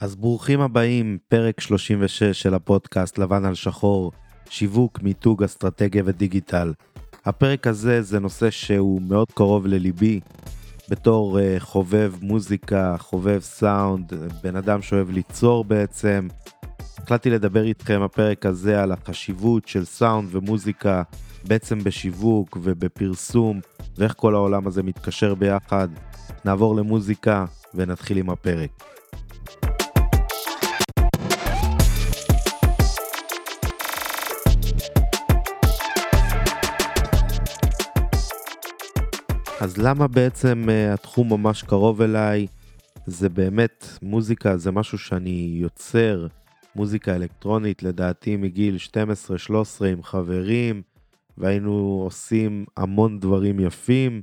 אז ברוכים הבאים, פרק 36 של הפודקאסט לבן על שחור, שיווק, מיתוג, אסטרטגיה ודיגיטל. הפרק הזה זה נושא שהוא מאוד קרוב לליבי, בתור uh, חובב מוזיקה, חובב סאונד, בן אדם שאוהב ליצור בעצם. החלטתי לדבר איתכם הפרק הזה על החשיבות של סאונד ומוזיקה בעצם בשיווק ובפרסום, ואיך כל העולם הזה מתקשר ביחד. נעבור למוזיקה ונתחיל עם הפרק. אז למה בעצם uh, התחום ממש קרוב אליי? זה באמת, מוזיקה זה משהו שאני יוצר, מוזיקה אלקטרונית לדעתי מגיל 12-13 עם חברים, והיינו עושים המון דברים יפים,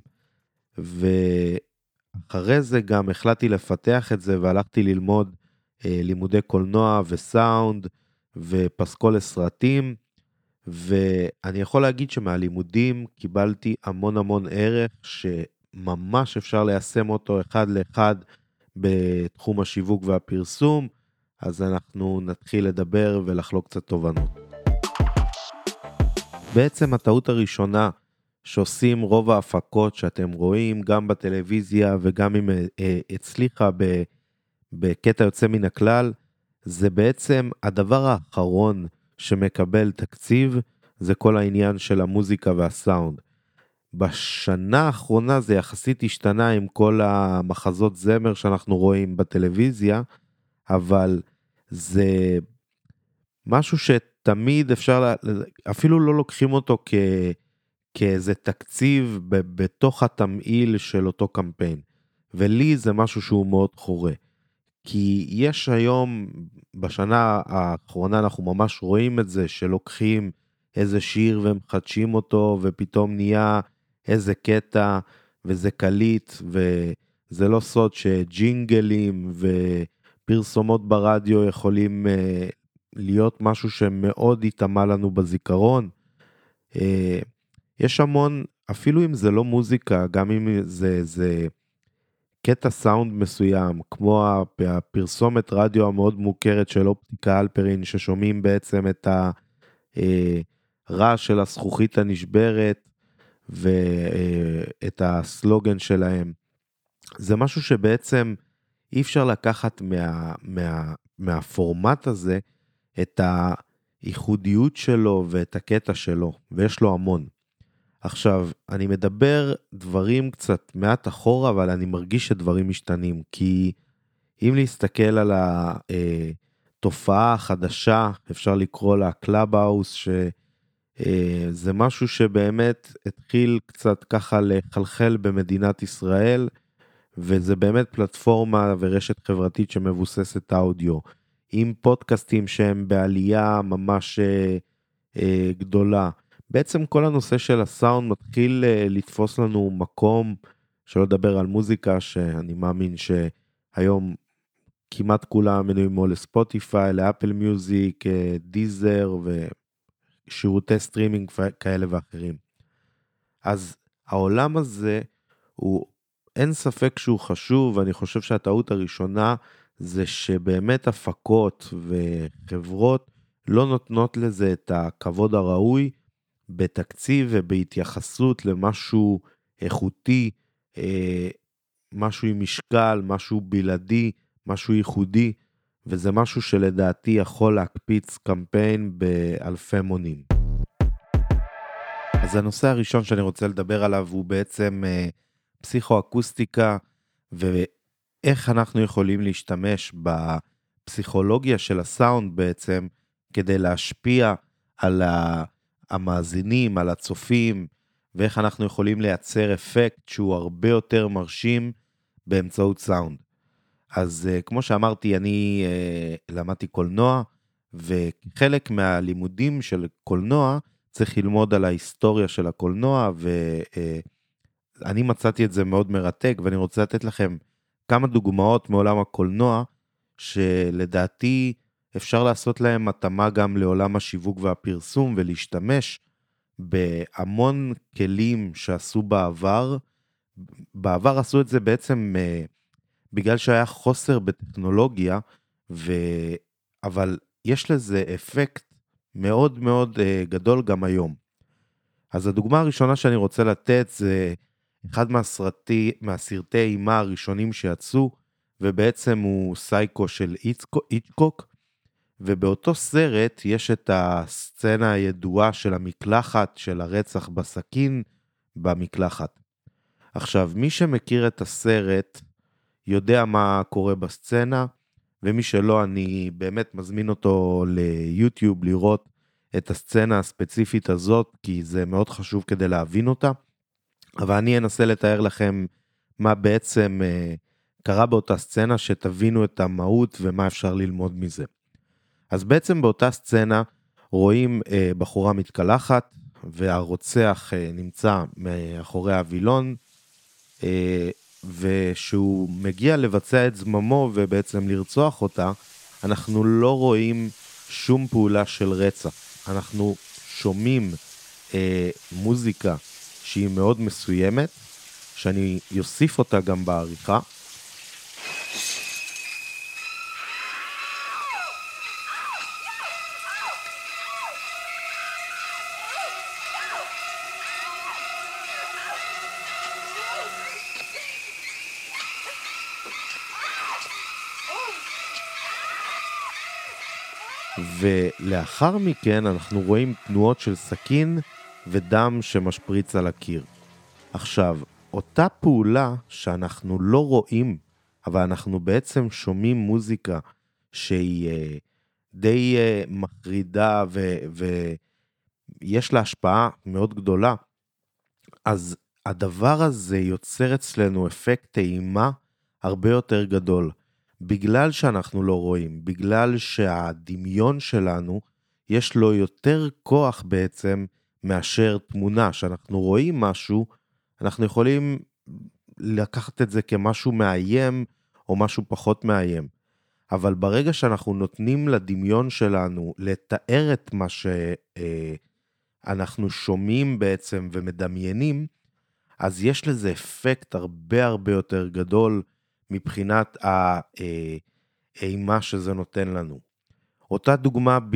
ואחרי זה גם החלטתי לפתח את זה והלכתי ללמוד uh, לימודי קולנוע וסאונד ופסקול לסרטים. ואני יכול להגיד שמהלימודים קיבלתי המון המון ערך שממש אפשר ליישם אותו אחד לאחד בתחום השיווק והפרסום, אז אנחנו נתחיל לדבר ולחלוק קצת תובנות. בעצם הטעות הראשונה שעושים רוב ההפקות שאתם רואים גם בטלוויזיה וגם אם אה, הצליחה בקטע יוצא מן הכלל, זה בעצם הדבר האחרון שמקבל תקציב זה כל העניין של המוזיקה והסאונד. בשנה האחרונה זה יחסית השתנה עם כל המחזות זמר שאנחנו רואים בטלוויזיה, אבל זה משהו שתמיד אפשר, אפילו לא לוקחים אותו כ, כאיזה תקציב בתוך התמהיל של אותו קמפיין. ולי זה משהו שהוא מאוד חורה. כי יש היום, בשנה האחרונה אנחנו ממש רואים את זה, שלוקחים איזה שיר ומחדשים אותו, ופתאום נהיה איזה קטע, וזה קליט, וזה לא סוד שג'ינגלים ופרסומות ברדיו יכולים uh, להיות משהו שמאוד ייטמע לנו בזיכרון. Uh, יש המון, אפילו אם זה לא מוזיקה, גם אם זה, זה קטע סאונד מסוים, כמו הפרסומת רדיו המאוד מוכרת של אופטיקה אלפרין, ששומעים בעצם את הרעש אה, של הזכוכית הנשברת ואת הסלוגן שלהם. זה משהו שבעצם אי אפשר לקחת מה, מה, מהפורמט הזה את הייחודיות שלו ואת הקטע שלו, ויש לו המון. עכשיו, אני מדבר דברים קצת מעט אחורה, אבל אני מרגיש שדברים משתנים, כי אם להסתכל על התופעה החדשה, אפשר לקרוא לה קלאבהאוס, שזה אה, משהו שבאמת התחיל קצת ככה לחלחל במדינת ישראל, וזה באמת פלטפורמה ורשת חברתית שמבוססת אודיו, עם פודקאסטים שהם בעלייה ממש אה, אה, גדולה. בעצם כל הנושא של הסאונד מתחיל אה, לתפוס לנו מקום, שלא לדבר על מוזיקה, שאני מאמין שהיום כמעט כולם מנויים או לספוטיפיי, לאפל מיוזיק, דיזר ושירותי סטרימינג כאלה ואחרים. אז העולם הזה הוא, אין ספק שהוא חשוב, ואני חושב שהטעות הראשונה זה שבאמת הפקות וחברות לא נותנות לזה את הכבוד הראוי, בתקציב ובהתייחסות למשהו איכותי, אה, משהו עם משקל, משהו בלעדי, משהו ייחודי, וזה משהו שלדעתי יכול להקפיץ קמפיין באלפי מונים. אז הנושא הראשון שאני רוצה לדבר עליו הוא בעצם אה, פסיכואקוסטיקה ואיך אנחנו יכולים להשתמש בפסיכולוגיה של הסאונד בעצם כדי להשפיע על ה... המאזינים, על הצופים, ואיך אנחנו יכולים לייצר אפקט שהוא הרבה יותר מרשים באמצעות סאונד. אז uh, כמו שאמרתי, אני uh, למדתי קולנוע, וחלק מהלימודים של קולנוע צריך ללמוד על ההיסטוריה של הקולנוע, ואני uh, מצאתי את זה מאוד מרתק, ואני רוצה לתת לכם כמה דוגמאות מעולם הקולנוע, שלדעתי אפשר לעשות להם התאמה גם לעולם השיווק והפרסום ולהשתמש בהמון כלים שעשו בעבר. בעבר עשו את זה בעצם uh, בגלל שהיה חוסר בטכנולוגיה, ו... אבל יש לזה אפקט מאוד מאוד uh, גדול גם היום. אז הדוגמה הראשונה שאני רוצה לתת זה אחד מהסרטי, מהסרטי אימה הראשונים שיצאו, ובעצם הוא סייקו של איצקוק, ובאותו סרט יש את הסצנה הידועה של המקלחת, של הרצח בסכין במקלחת. עכשיו, מי שמכיר את הסרט יודע מה קורה בסצנה, ומי שלא, אני באמת מזמין אותו ליוטיוב לראות את הסצנה הספציפית הזאת, כי זה מאוד חשוב כדי להבין אותה. אבל אני אנסה לתאר לכם מה בעצם אה, קרה באותה סצנה, שתבינו את המהות ומה אפשר ללמוד מזה. אז בעצם באותה סצנה רואים אה, בחורה מתקלחת, והרוצח אה, נמצא מאחורי הווילון, אה, ושהוא מגיע לבצע את זממו ובעצם לרצוח אותה, אנחנו לא רואים שום פעולה של רצח. אנחנו שומעים אה, מוזיקה שהיא מאוד מסוימת, שאני אוסיף אותה גם בעריכה. ולאחר מכן אנחנו רואים תנועות של סכין ודם שמשפריץ על הקיר. עכשיו, אותה פעולה שאנחנו לא רואים, אבל אנחנו בעצם שומעים מוזיקה שהיא uh, די uh, מחרידה ויש לה השפעה מאוד גדולה, אז הדבר הזה יוצר אצלנו אפקט טעימה הרבה יותר גדול. בגלל שאנחנו לא רואים, בגלל שהדמיון שלנו, יש לו יותר כוח בעצם מאשר תמונה. כשאנחנו רואים משהו, אנחנו יכולים לקחת את זה כמשהו מאיים או משהו פחות מאיים. אבל ברגע שאנחנו נותנים לדמיון שלנו לתאר את מה שאנחנו שומעים בעצם ומדמיינים, אז יש לזה אפקט הרבה הרבה יותר גדול מבחינת האימה שזה נותן לנו. אותה דוגמה, ב...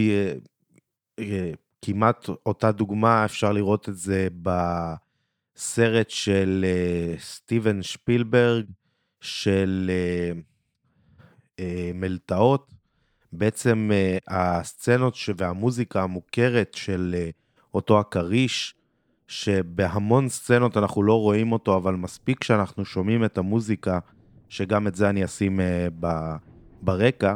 אה, כמעט אותה דוגמה, אפשר לראות את זה בסרט של אה, סטיבן שפילברג, של אה, מלטעות. בעצם הסצנות והמוזיקה המוכרת של אותו הכריש, שבהמון סצנות אנחנו לא רואים אותו, אבל מספיק שאנחנו שומעים את המוזיקה, שגם את זה אני אשים uh, ברקע.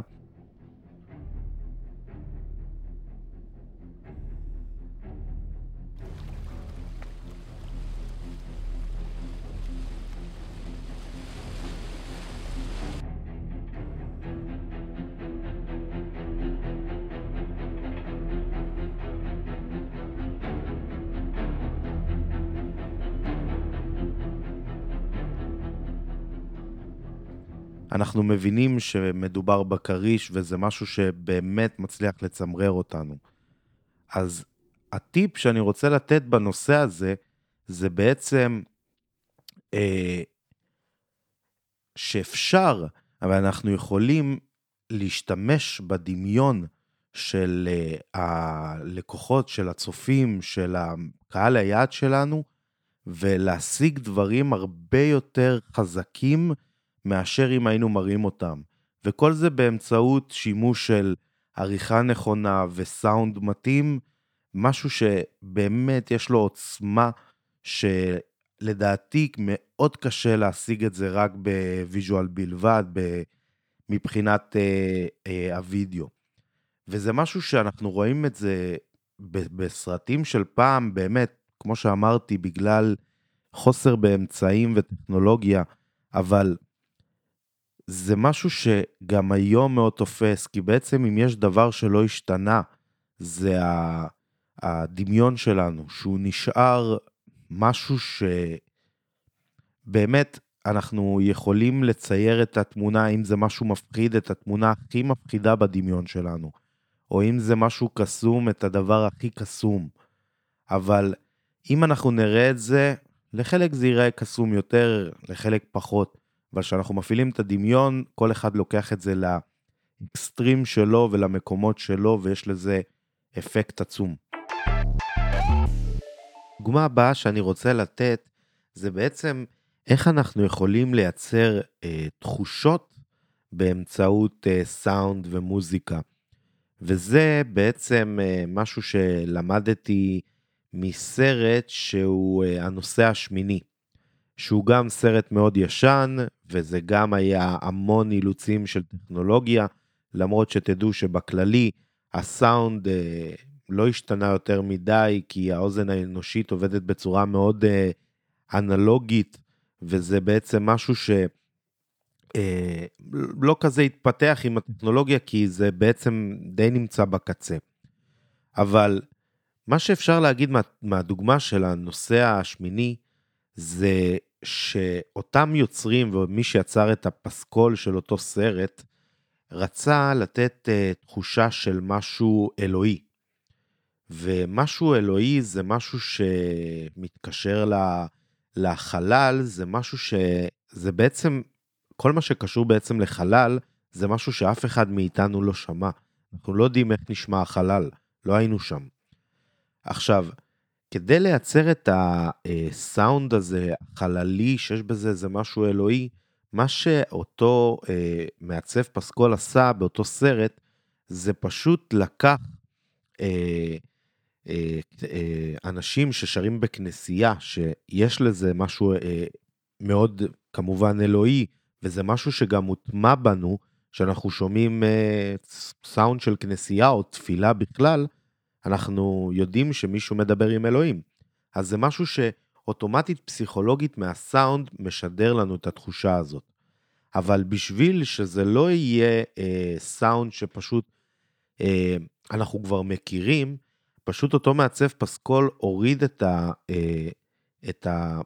אנחנו מבינים שמדובר בכריש וזה משהו שבאמת מצליח לצמרר אותנו. אז הטיפ שאני רוצה לתת בנושא הזה, זה בעצם אה, שאפשר, אבל אנחנו יכולים להשתמש בדמיון של אה, הלקוחות, של הצופים, של הקהל היעד שלנו, ולהשיג דברים הרבה יותר חזקים מאשר אם היינו מראים אותם. וכל זה באמצעות שימוש של עריכה נכונה וסאונד מתאים, משהו שבאמת יש לו עוצמה שלדעתי מאוד קשה להשיג את זה רק ב visual בלבד, מבחינת אה, אה, הווידאו. וזה משהו שאנחנו רואים את זה בסרטים של פעם, באמת, כמו שאמרתי, בגלל חוסר באמצעים וטכנולוגיה, אבל זה משהו שגם היום מאוד תופס, כי בעצם אם יש דבר שלא השתנה, זה הדמיון שלנו, שהוא נשאר משהו שבאמת אנחנו יכולים לצייר את התמונה, אם זה משהו מפחיד, את התמונה הכי מפחידה בדמיון שלנו, או אם זה משהו קסום, את הדבר הכי קסום. אבל אם אנחנו נראה את זה, לחלק זה ייראה קסום יותר, לחלק פחות. אבל כשאנחנו מפעילים את הדמיון, כל אחד לוקח את זה לאקסטרים שלו ולמקומות שלו, ויש לזה אפקט עצום. דוגמה הבאה שאני רוצה לתת, זה בעצם איך אנחנו יכולים לייצר אה, תחושות באמצעות אה, סאונד ומוזיקה. וזה בעצם אה, משהו שלמדתי מסרט שהוא אה, הנושא השמיני, שהוא גם סרט מאוד ישן, וזה גם היה המון אילוצים של טכנולוגיה, למרות שתדעו שבכללי הסאונד אה, לא השתנה יותר מדי, כי האוזן האנושית עובדת בצורה מאוד אנלוגית, וזה בעצם משהו ש... אה, לא כזה התפתח עם הטכנולוגיה, כי זה בעצם די נמצא בקצה. אבל מה שאפשר להגיד מה, מהדוגמה של הנושא השמיני, זה שאותם יוצרים ומי שיצר את הפסקול של אותו סרט, רצה לתת uh, תחושה של משהו אלוהי. ומשהו אלוהי זה משהו שמתקשר לחלל, זה משהו שזה בעצם כל מה שקשור בעצם לחלל, זה משהו שאף אחד מאיתנו לא שמע. אנחנו לא יודעים איך נשמע החלל, לא היינו שם. עכשיו, כדי לייצר את הסאונד הזה, החללי, שיש בזה איזה משהו אלוהי, מה שאותו אה, מעצב פסקול עשה באותו סרט, זה פשוט לקח אה, אה, אה, אנשים ששרים בכנסייה, שיש לזה משהו אה, מאוד כמובן אלוהי, וזה משהו שגם מוטמע בנו, שאנחנו שומעים אה, סאונד של כנסייה או תפילה בכלל, אנחנו יודעים שמישהו מדבר עם אלוהים. אז זה משהו שאוטומטית פסיכולוגית מהסאונד משדר לנו את התחושה הזאת. אבל בשביל שזה לא יהיה אה, סאונד שפשוט אה, אנחנו כבר מכירים, פשוט אותו מעצב פסקול הוריד את, ה, אה, את, ה,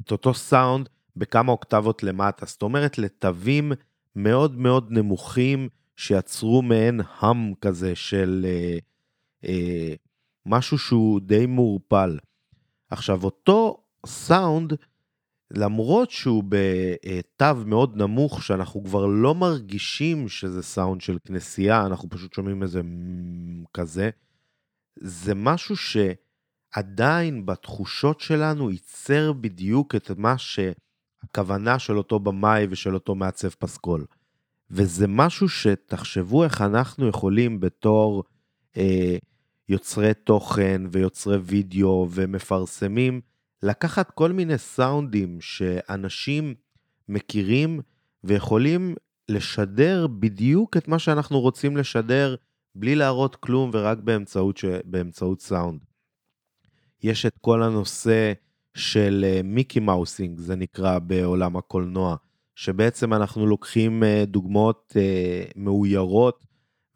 את אותו סאונד בכמה אוקטבות למטה. זאת אומרת, לתווים מאוד מאוד נמוכים שיצרו מעין האם כזה של אה, אה, משהו שהוא די מעורפל. עכשיו, אותו סאונד, למרות שהוא בתו מאוד נמוך, שאנחנו כבר לא מרגישים שזה סאונד של כנסייה, אנחנו פשוט שומעים איזה כזה, זה משהו שעדיין בתחושות שלנו ייצר בדיוק את מה ש... הכוונה של אותו במאי ושל אותו מעצב פסקול. וזה משהו שתחשבו איך אנחנו יכולים בתור אה, יוצרי תוכן ויוצרי וידאו ומפרסמים, לקחת כל מיני סאונדים שאנשים מכירים ויכולים לשדר בדיוק את מה שאנחנו רוצים לשדר, בלי להראות כלום ורק באמצעות, ש... באמצעות סאונד. יש את כל הנושא של אה, מיקי מאוסינג, זה נקרא בעולם הקולנוע, שבעצם אנחנו לוקחים אה, דוגמאות אה, מאוירות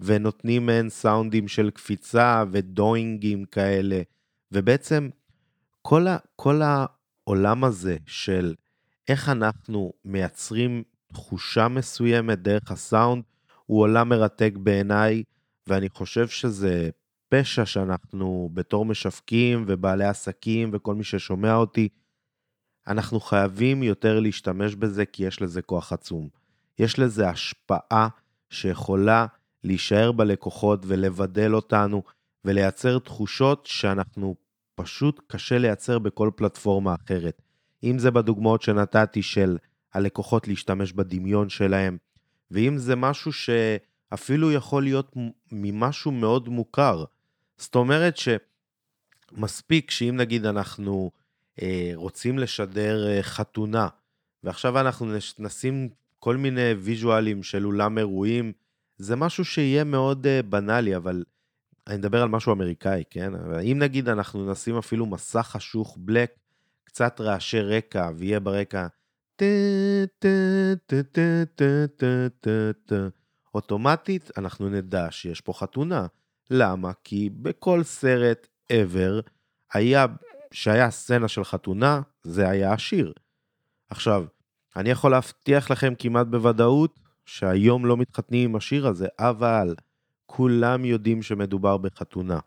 ונותנים מהן סאונדים של קפיצה ודוינגים כאלה, ובעצם כל, ה, כל העולם הזה של איך אנחנו מייצרים תחושה מסוימת דרך הסאונד, הוא עולם מרתק בעיניי, ואני חושב שזה פשע שאנחנו בתור משווקים ובעלי עסקים וכל מי ששומע אותי, אנחנו חייבים יותר להשתמש בזה כי יש לזה כוח עצום. יש לזה השפעה שיכולה להישאר בלקוחות ולבדל אותנו ולייצר תחושות שאנחנו פשוט קשה לייצר בכל פלטפורמה אחרת. אם זה בדוגמאות שנתתי של הלקוחות להשתמש בדמיון שלהם, ואם זה משהו שאפילו יכול להיות ממשהו מאוד מוכר. זאת אומרת שמספיק שאם נגיד אנחנו אה, רוצים לשדר אה, חתונה, ועכשיו אנחנו נשים כל מיני ויז'ואלים של אולם אירועים, זה משהו שיהיה מאוד אה, בנאלי, אבל אני מדבר על משהו אמריקאי, כן? אם נגיד אנחנו נשים אפילו מסך חשוך בלק, קצת רעשי רקע, ויהיה ברקע אוטומטית אנחנו נדע שיש פה חתונה. למה? כי בכל סרט ever היה, שהיה סצנה של חתונה, זה היה השיר. עכשיו, אני יכול להבטיח לכם כמעט בוודאות שהיום לא מתחתנים עם השיר הזה, אבל כולם יודעים שמדובר בחתונה.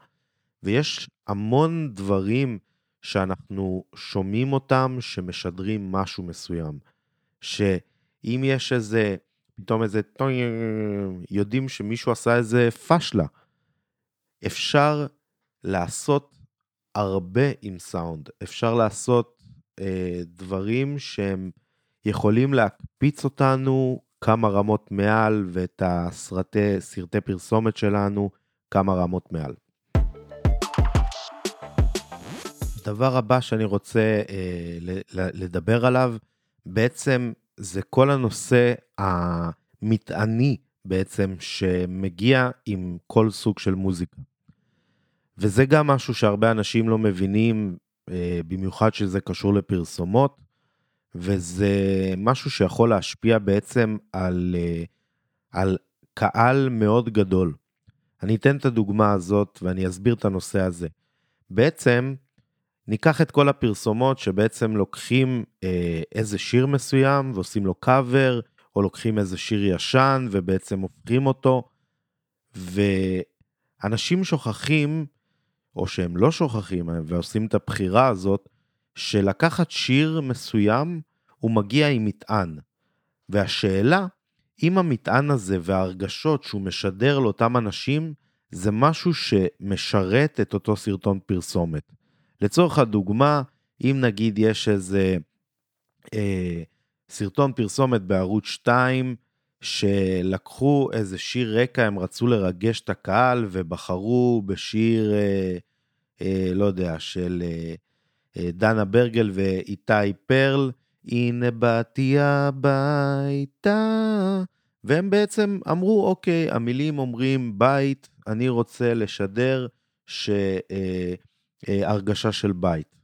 ויש המון דברים שאנחנו שומעים אותם שמשדרים משהו מסוים. שאם יש איזה פתאום איזה טוי, יודעים שמישהו עשה איזה פשלה. אפשר לעשות הרבה עם סאונד, אפשר לעשות אה, דברים שהם יכולים להקפיץ אותנו כמה רמות מעל ואת הסרטי פרסומת שלנו כמה רמות מעל. הדבר הבא שאני רוצה אה, לדבר עליו, בעצם זה כל הנושא המטעני בעצם שמגיע עם כל סוג של מוזיקה. וזה גם משהו שהרבה אנשים לא מבינים, אה, במיוחד שזה קשור לפרסומות, וזה משהו שיכול להשפיע בעצם על, אה, על קהל מאוד גדול. אני אתן את הדוגמה הזאת ואני אסביר את הנושא הזה. בעצם, ניקח את כל הפרסומות שבעצם לוקחים אה, איזה שיר מסוים ועושים לו קאבר, או לוקחים איזה שיר ישן ובעצם הופכים אותו, ואנשים שוכחים, או שהם לא שוכחים ועושים את הבחירה הזאת, שלקחת שיר מסוים, הוא מגיע עם מטען. והשאלה, אם המטען הזה וההרגשות שהוא משדר לאותם אנשים, זה משהו שמשרת את אותו סרטון פרסומת. לצורך הדוגמה, אם נגיד יש איזה אה, סרטון פרסומת בערוץ 2, שלקחו איזה שיר רקע, הם רצו לרגש את הקהל ובחרו בשיר, אה, אה, לא יודע, של אה, דנה ברגל ואיתי פרל, הנה באתי הביתה, והם בעצם אמרו, אוקיי, המילים אומרים בית, אני רוצה לשדר שהרגשה אה, של בית.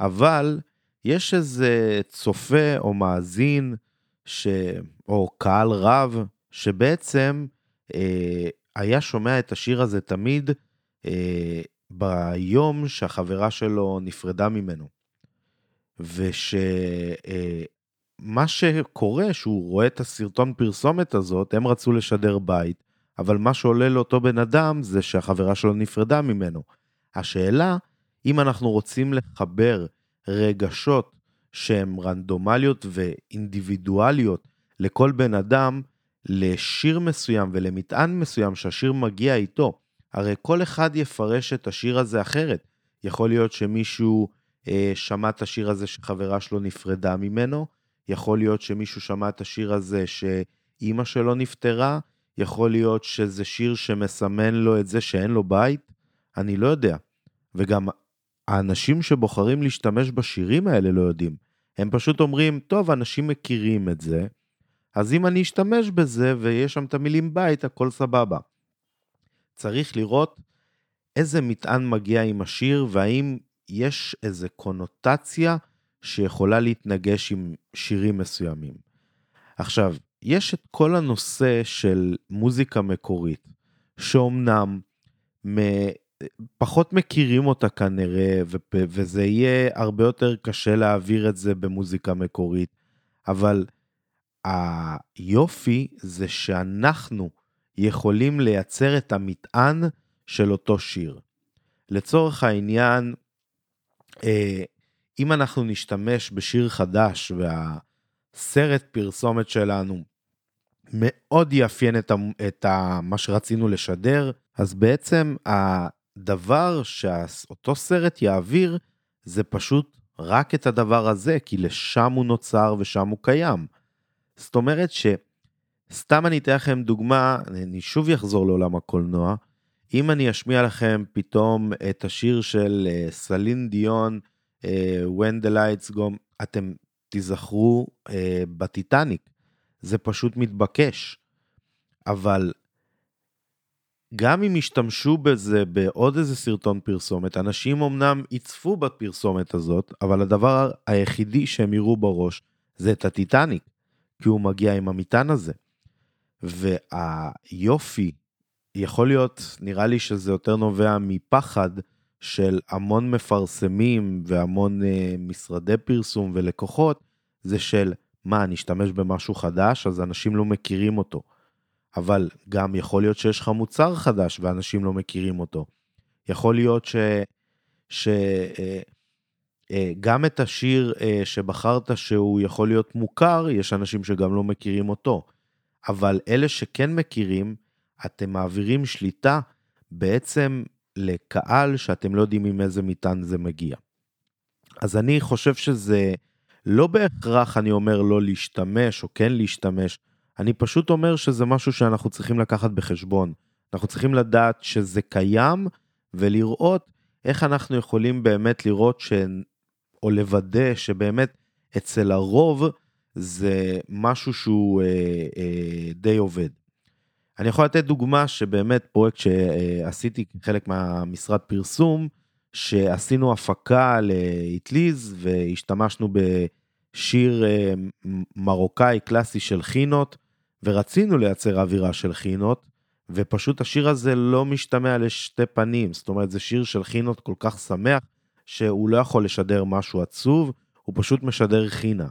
אבל יש איזה צופה או מאזין, ש... או קהל רב, שבעצם אה, היה שומע את השיר הזה תמיד אה, ביום שהחברה שלו נפרדה ממנו. ושמה אה, שקורה, שהוא רואה את הסרטון פרסומת הזאת, הם רצו לשדר בית, אבל מה שעולה לאותו בן אדם זה שהחברה שלו נפרדה ממנו. השאלה, אם אנחנו רוצים לחבר רגשות שהן רנדומליות ואינדיבידואליות לכל בן אדם, לשיר מסוים ולמטען מסוים שהשיר מגיע איתו, הרי כל אחד יפרש את השיר הזה אחרת. יכול להיות שמישהו אה, שמע את השיר הזה שחברה שלו נפרדה ממנו, יכול להיות שמישהו שמע את השיר הזה שאימא שלו נפטרה, יכול להיות שזה שיר שמסמן לו את זה שאין לו בית, אני לא יודע. וגם האנשים שבוחרים להשתמש בשירים האלה לא יודעים. הם פשוט אומרים, טוב, אנשים מכירים את זה, אז אם אני אשתמש בזה ויש שם את המילים בית, הכל סבבה. צריך לראות איזה מטען מגיע עם השיר, והאם יש איזה קונוטציה שיכולה להתנגש עם שירים מסוימים. עכשיו, יש את כל הנושא של מוזיקה מקורית, שאומנם פחות מכירים אותה כנראה, וזה יהיה הרבה יותר קשה להעביר את זה במוזיקה מקורית, אבל היופי זה שאנחנו יכולים לייצר את המטען של אותו שיר. לצורך העניין, אה, אם אנחנו נשתמש בשיר חדש והסרט פרסומת שלנו מאוד יאפיין את, את מה שרצינו לשדר, אז בעצם הדבר שאותו סרט יעביר זה פשוט רק את הדבר הזה, כי לשם הוא נוצר ושם הוא קיים. זאת אומרת שסתם אני אתן לכם דוגמה, אני שוב אחזור לעולם הקולנוע, אם אני אשמיע לכם פתאום את השיר של uh, סלין דיון, uh, When the Lights Go, אתם תיזכרו uh, בטיטניק, זה פשוט מתבקש. אבל גם אם ישתמשו בזה בעוד איזה סרטון פרסומת, אנשים אמנם יצפו בפרסומת הזאת, אבל הדבר היחידי שהם יראו בראש זה את הטיטניק, כי הוא מגיע עם המטען הזה. והיופי יכול להיות, נראה לי שזה יותר נובע מפחד של המון מפרסמים והמון uh, משרדי פרסום ולקוחות, זה של מה, אני אשתמש במשהו חדש, אז אנשים לא מכירים אותו. אבל גם יכול להיות שיש לך מוצר חדש ואנשים לא מכירים אותו. יכול להיות ש... ש... uh, uh, גם את השיר שבחרת שהוא יכול להיות מוכר, יש אנשים שגם לא מכירים אותו. אבל אלה שכן מכירים, אתם מעבירים שליטה בעצם לקהל שאתם לא יודעים עם איזה מטען זה מגיע. אז אני חושב שזה לא בהכרח אני אומר לא להשתמש או כן להשתמש, אני פשוט אומר שזה משהו שאנחנו צריכים לקחת בחשבון. אנחנו צריכים לדעת שזה קיים ולראות איך אנחנו יכולים באמת לראות ש... או לוודא שבאמת אצל הרוב זה משהו שהוא אה, אה, די עובד. אני יכול לתת דוגמה שבאמת פרויקט שעשיתי כחלק מהמשרד פרסום, שעשינו הפקה לאטליז והשתמשנו בשיר אה, מרוקאי קלאסי של חינות, ורצינו לייצר אווירה של חינות, ופשוט השיר הזה לא משתמע לשתי פנים, זאת אומרת זה שיר של חינות כל כך שמח, שהוא לא יכול לשדר משהו עצוב, הוא פשוט משדר חינה.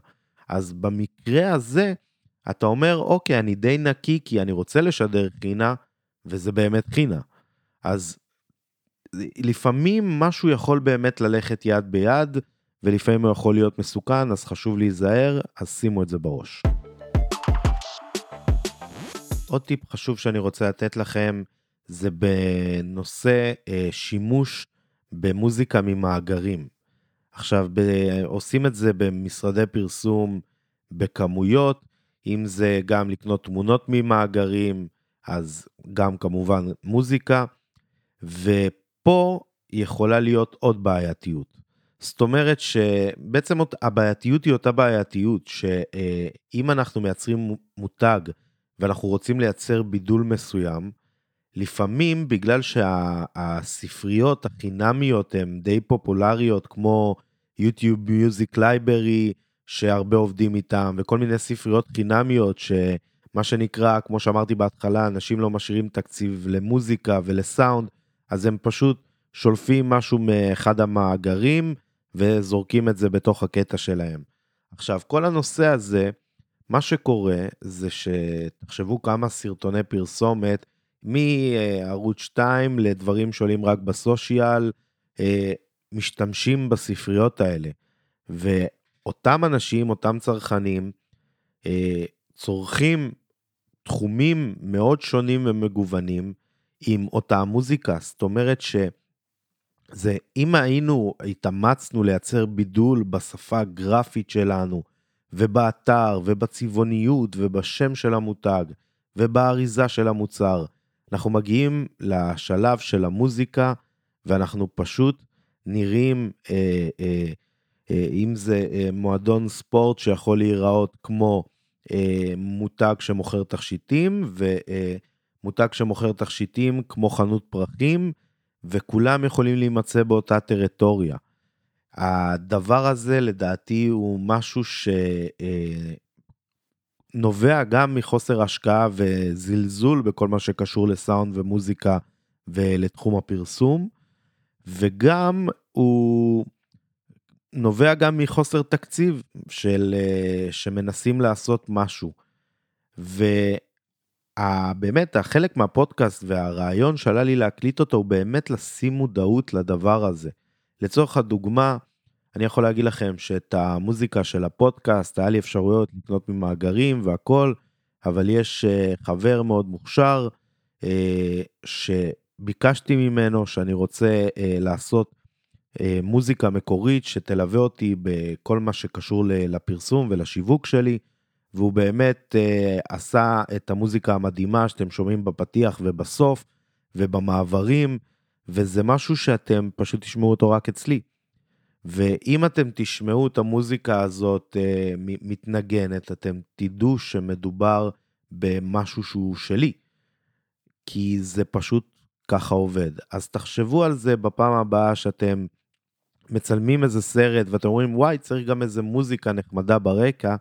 אז במקרה הזה, אתה אומר, אוקיי, אני די נקי כי אני רוצה לשדר חינה, וזה באמת חינה. אז לפעמים משהו יכול באמת ללכת יד ביד, ולפעמים הוא יכול להיות מסוכן, אז חשוב להיזהר, אז שימו את זה בראש. עוד טיפ חשוב שאני רוצה לתת לכם, זה בנושא אה, שימוש במוזיקה ממאגרים. עכשיו, ב, עושים את זה במשרדי פרסום בכמויות, אם זה גם לקנות תמונות ממאגרים, אז גם כמובן מוזיקה, ופה יכולה להיות עוד בעייתיות. זאת אומרת שבעצם הבעייתיות היא אותה בעייתיות, שאם אנחנו מייצרים מותג ואנחנו רוצים לייצר בידול מסוים, לפעמים בגלל שהספריות החינמיות הן די פופולריות, כמו יוטיוב Music Library, שהרבה עובדים איתם, וכל מיני ספריות חינמיות, שמה שנקרא, כמו שאמרתי בהתחלה, אנשים לא משאירים תקציב למוזיקה ולסאונד, אז הם פשוט שולפים משהו מאחד המאגרים, וזורקים את זה בתוך הקטע שלהם. עכשיו, כל הנושא הזה, מה שקורה זה שתחשבו כמה סרטוני פרסומת, מערוץ 2 לדברים שעולים רק בסושיאל, אה, משתמשים בספריות האלה. ואותם אנשים, אותם צרכנים, אה, צורכים תחומים מאוד שונים ומגוונים עם אותה מוזיקה. זאת אומרת שזה, אם היינו, התאמצנו לייצר בידול בשפה הגרפית שלנו, ובאתר, ובצבעוניות, ובשם של המותג, ובאריזה של המוצר, אנחנו מגיעים לשלב של המוזיקה, ואנחנו פשוט נראים, אה, אה, אה, אם זה אה, מועדון ספורט שיכול להיראות כמו אה, מותג שמוכר תכשיטים, ומותג אה, שמוכר תכשיטים כמו חנות פרחים, וכולם יכולים להימצא באותה טריטוריה. הדבר הזה לדעתי הוא משהו שנובע גם מחוסר השקעה וזלזול בכל מה שקשור לסאונד ומוזיקה ולתחום הפרסום, וגם הוא נובע גם מחוסר תקציב של שמנסים לעשות משהו. ובאמת החלק מהפודקאסט והרעיון שעלה לי להקליט אותו הוא באמת לשים מודעות לדבר הזה. לצורך הדוגמה, אני יכול להגיד לכם שאת המוזיקה של הפודקאסט, היה לי אפשרויות לקנות ממאגרים והכל, אבל יש אה, חבר מאוד מוכשר, אה, שביקשתי ממנו שאני רוצה אה, לעשות מוזיקה מקורית שתלווה אותי בכל מה שקשור לפרסום ולשיווק שלי, והוא באמת עשה את המוזיקה המדהימה שאתם שומעים בפתיח ובסוף ובמעברים, וזה משהו שאתם פשוט תשמעו אותו רק אצלי. ואם אתם תשמעו את המוזיקה הזאת uh, מתנגנת, אתם תדעו שמדובר במשהו שהוא שלי. כי זה פשוט ככה עובד. אז תחשבו על זה בפעם הבאה שאתם מצלמים איזה סרט ואתם אומרים, וואי, צריך גם איזה מוזיקה נחמדה ברקע.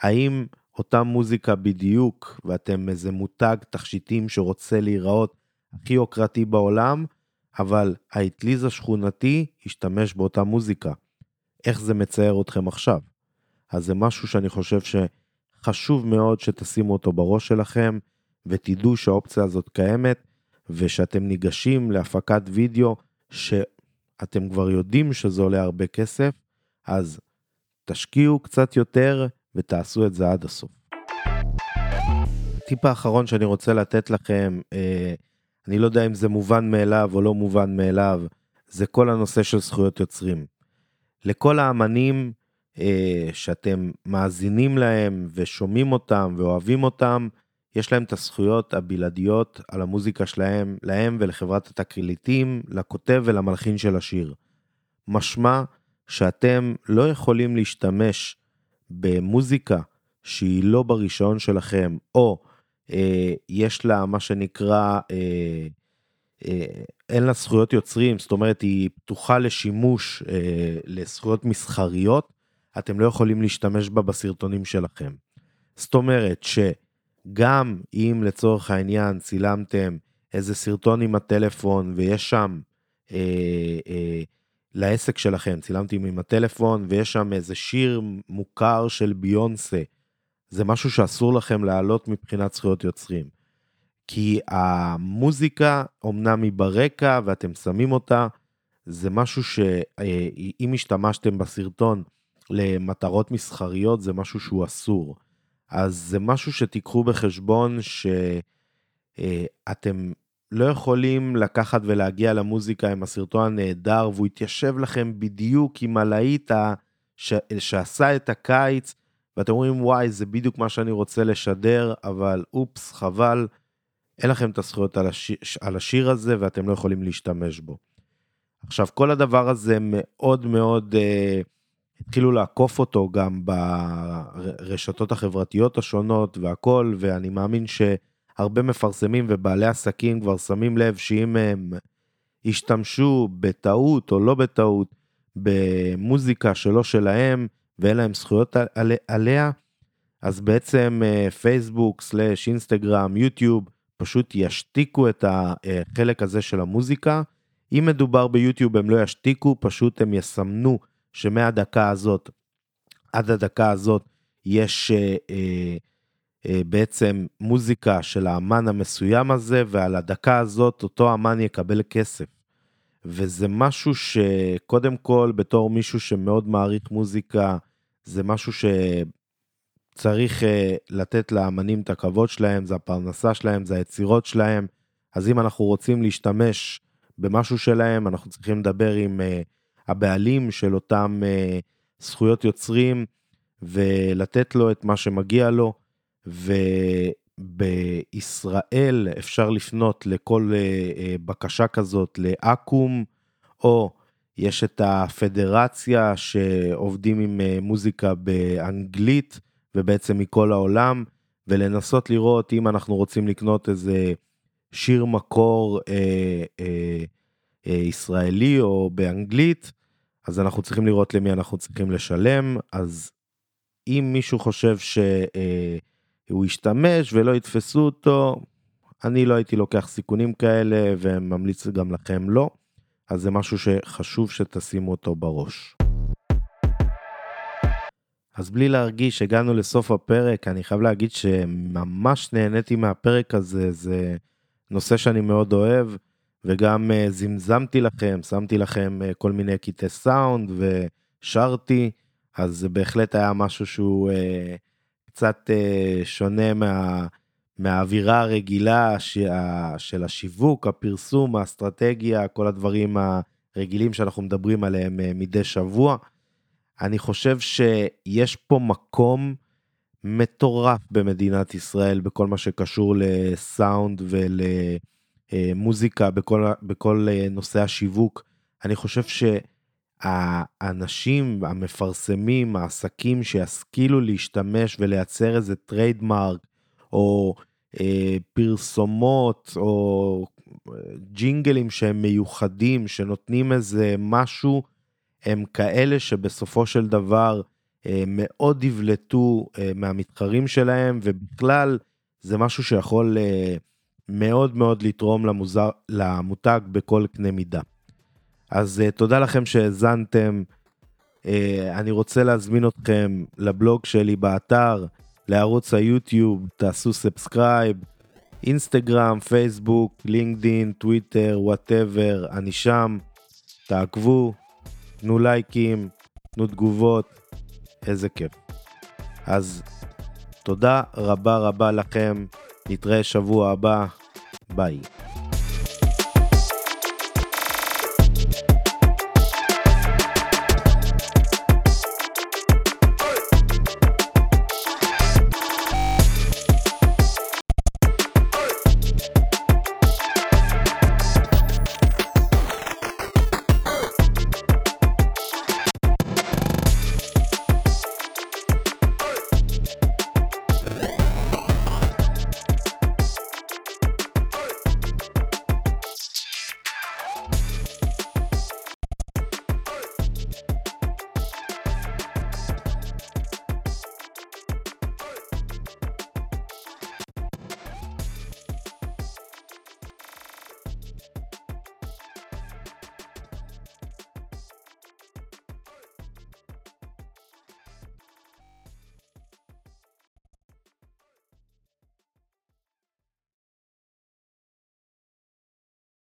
האם אותה מוזיקה בדיוק, ואתם איזה מותג תכשיטים שרוצה להיראות הכי יוקרתי בעולם, אבל האטליז השכונתי השתמש באותה מוזיקה. איך זה מצייר אתכם עכשיו? אז זה משהו שאני חושב שחשוב מאוד שתשימו אותו בראש שלכם, ותדעו שהאופציה הזאת קיימת, ושאתם ניגשים להפקת וידאו, שאתם כבר יודעים שזה עולה הרבה כסף, אז תשקיעו קצת יותר ותעשו את זה עד הסוף. הטיפ האחרון שאני רוצה לתת לכם, אה, אני לא יודע אם זה מובן מאליו או לא מובן מאליו, זה כל הנושא של זכויות יוצרים. לכל האמנים אה, שאתם מאזינים להם ושומעים אותם ואוהבים אותם, יש להם את הזכויות הבלעדיות על המוזיקה שלהם, להם ולחברת התקליטים, לכותב ולמלחין של השיר. משמע שאתם לא יכולים להשתמש במוזיקה שהיא לא ברישיון שלכם, או יש לה מה שנקרא, אה, אה, אין לה זכויות יוצרים, זאת אומרת היא פתוחה לשימוש אה, לזכויות מסחריות, אתם לא יכולים להשתמש בה בסרטונים שלכם. זאת אומרת שגם אם לצורך העניין צילמתם איזה סרטון עם הטלפון ויש שם אה, אה, לעסק שלכם, צילמתם עם הטלפון ויש שם איזה שיר מוכר של ביונסה, זה משהו שאסור לכם להעלות מבחינת זכויות יוצרים. כי המוזיקה, אמנם היא ברקע ואתם שמים אותה, זה משהו שאם השתמשתם בסרטון למטרות מסחריות, זה משהו שהוא אסור. אז זה משהו שתיקחו בחשבון שאתם לא יכולים לקחת ולהגיע למוזיקה עם הסרטון הנהדר, והוא יתיישב לכם בדיוק עם הלהיט ש... שעשה את הקיץ, ואתם אומרים, וואי, זה בדיוק מה שאני רוצה לשדר, אבל אופס, חבל, אין לכם את הזכויות על, השיר, על השיר הזה, ואתם לא יכולים להשתמש בו. עכשיו, כל הדבר הזה מאוד מאוד, אה, התחילו לעקוף אותו גם ברשתות החברתיות השונות והכל, ואני מאמין שהרבה מפרסמים ובעלי עסקים כבר שמים לב שאם הם ישתמשו בטעות או לא בטעות במוזיקה שלא שלהם, ואין להם זכויות על, עליה, אז בעצם פייסבוק, סלאש, אינסטגרם, יוטיוב, פשוט ישתיקו את החלק הזה של המוזיקה. אם מדובר ביוטיוב הם לא ישתיקו, פשוט הם יסמנו שמהדקה הזאת עד הדקה הזאת יש אה, אה, אה, בעצם מוזיקה של האמן המסוים הזה, ועל הדקה הזאת אותו אמן יקבל כסף. וזה משהו שקודם כל, בתור מישהו שמאוד מעריך מוזיקה, זה משהו שצריך uh, לתת לאמנים את הכבוד שלהם, זה הפרנסה שלהם, זה היצירות שלהם. אז אם אנחנו רוצים להשתמש במשהו שלהם, אנחנו צריכים לדבר עם uh, הבעלים של אותם uh, זכויות יוצרים ולתת לו את מה שמגיע לו. ובישראל אפשר לפנות לכל בקשה כזאת לאקו"ם, או יש את הפדרציה שעובדים עם אה, מוזיקה באנגלית ובעצם מכל העולם, ולנסות לראות אם אנחנו רוצים לקנות איזה שיר מקור אה, אה, אה, ישראלי או באנגלית, אז אנחנו צריכים לראות למי אנחנו צריכים לשלם, אז אם מישהו חושב שהוא אה, ישתמש ולא יתפסו אותו, אני לא הייתי לוקח סיכונים כאלה וממליץ גם לכם לא. אז זה משהו שחשוב שתשימו אותו בראש. אז בלי להרגיש, הגענו לסוף הפרק, אני חייב להגיד שממש נהניתי מהפרק הזה, זה נושא שאני מאוד אוהב, וגם uh, זמזמתי לכם, שמתי לכם uh, כל מיני קטעי סאונד ושרתי, אז זה בהחלט היה משהו שהוא uh, קצת אה, שונה מה... מהאווירה הרגילה של השיווק, הפרסום, האסטרטגיה, כל הדברים הרגילים שאנחנו מדברים עליהם אה, מדי שבוע. אני חושב שיש פה מקום מטורף במדינת ישראל בכל מה שקשור לסאונד ולמוזיקה, בכל, בכל אה, נושא השיווק. אני חושב שהאנשים, המפרסמים, העסקים שישכילו להשתמש ולייצר איזה trademark, או אה, פרסומות או אה, ג'ינגלים שהם מיוחדים, שנותנים איזה משהו, הם כאלה שבסופו של דבר אה, מאוד יבלטו מהמתחרים שלהם, ובכלל זה משהו שיכול מאוד מאוד לתרום למוזר, למותג בכל קנה מידה. אז תודה לכם שהאזנתם. אני רוצה להזמין אתכם לבלוג שלי באתר לערוץ היוטיוב, תעשו subscribe, אינסטגרם, פייסבוק, לינקדין, טוויטר, whatever, אני שם, תעקבו, תנו לייקים, תנו תגובות, איזה כיף. אז תודה רבה רבה לכם, נתראה שבוע הבא, ביי.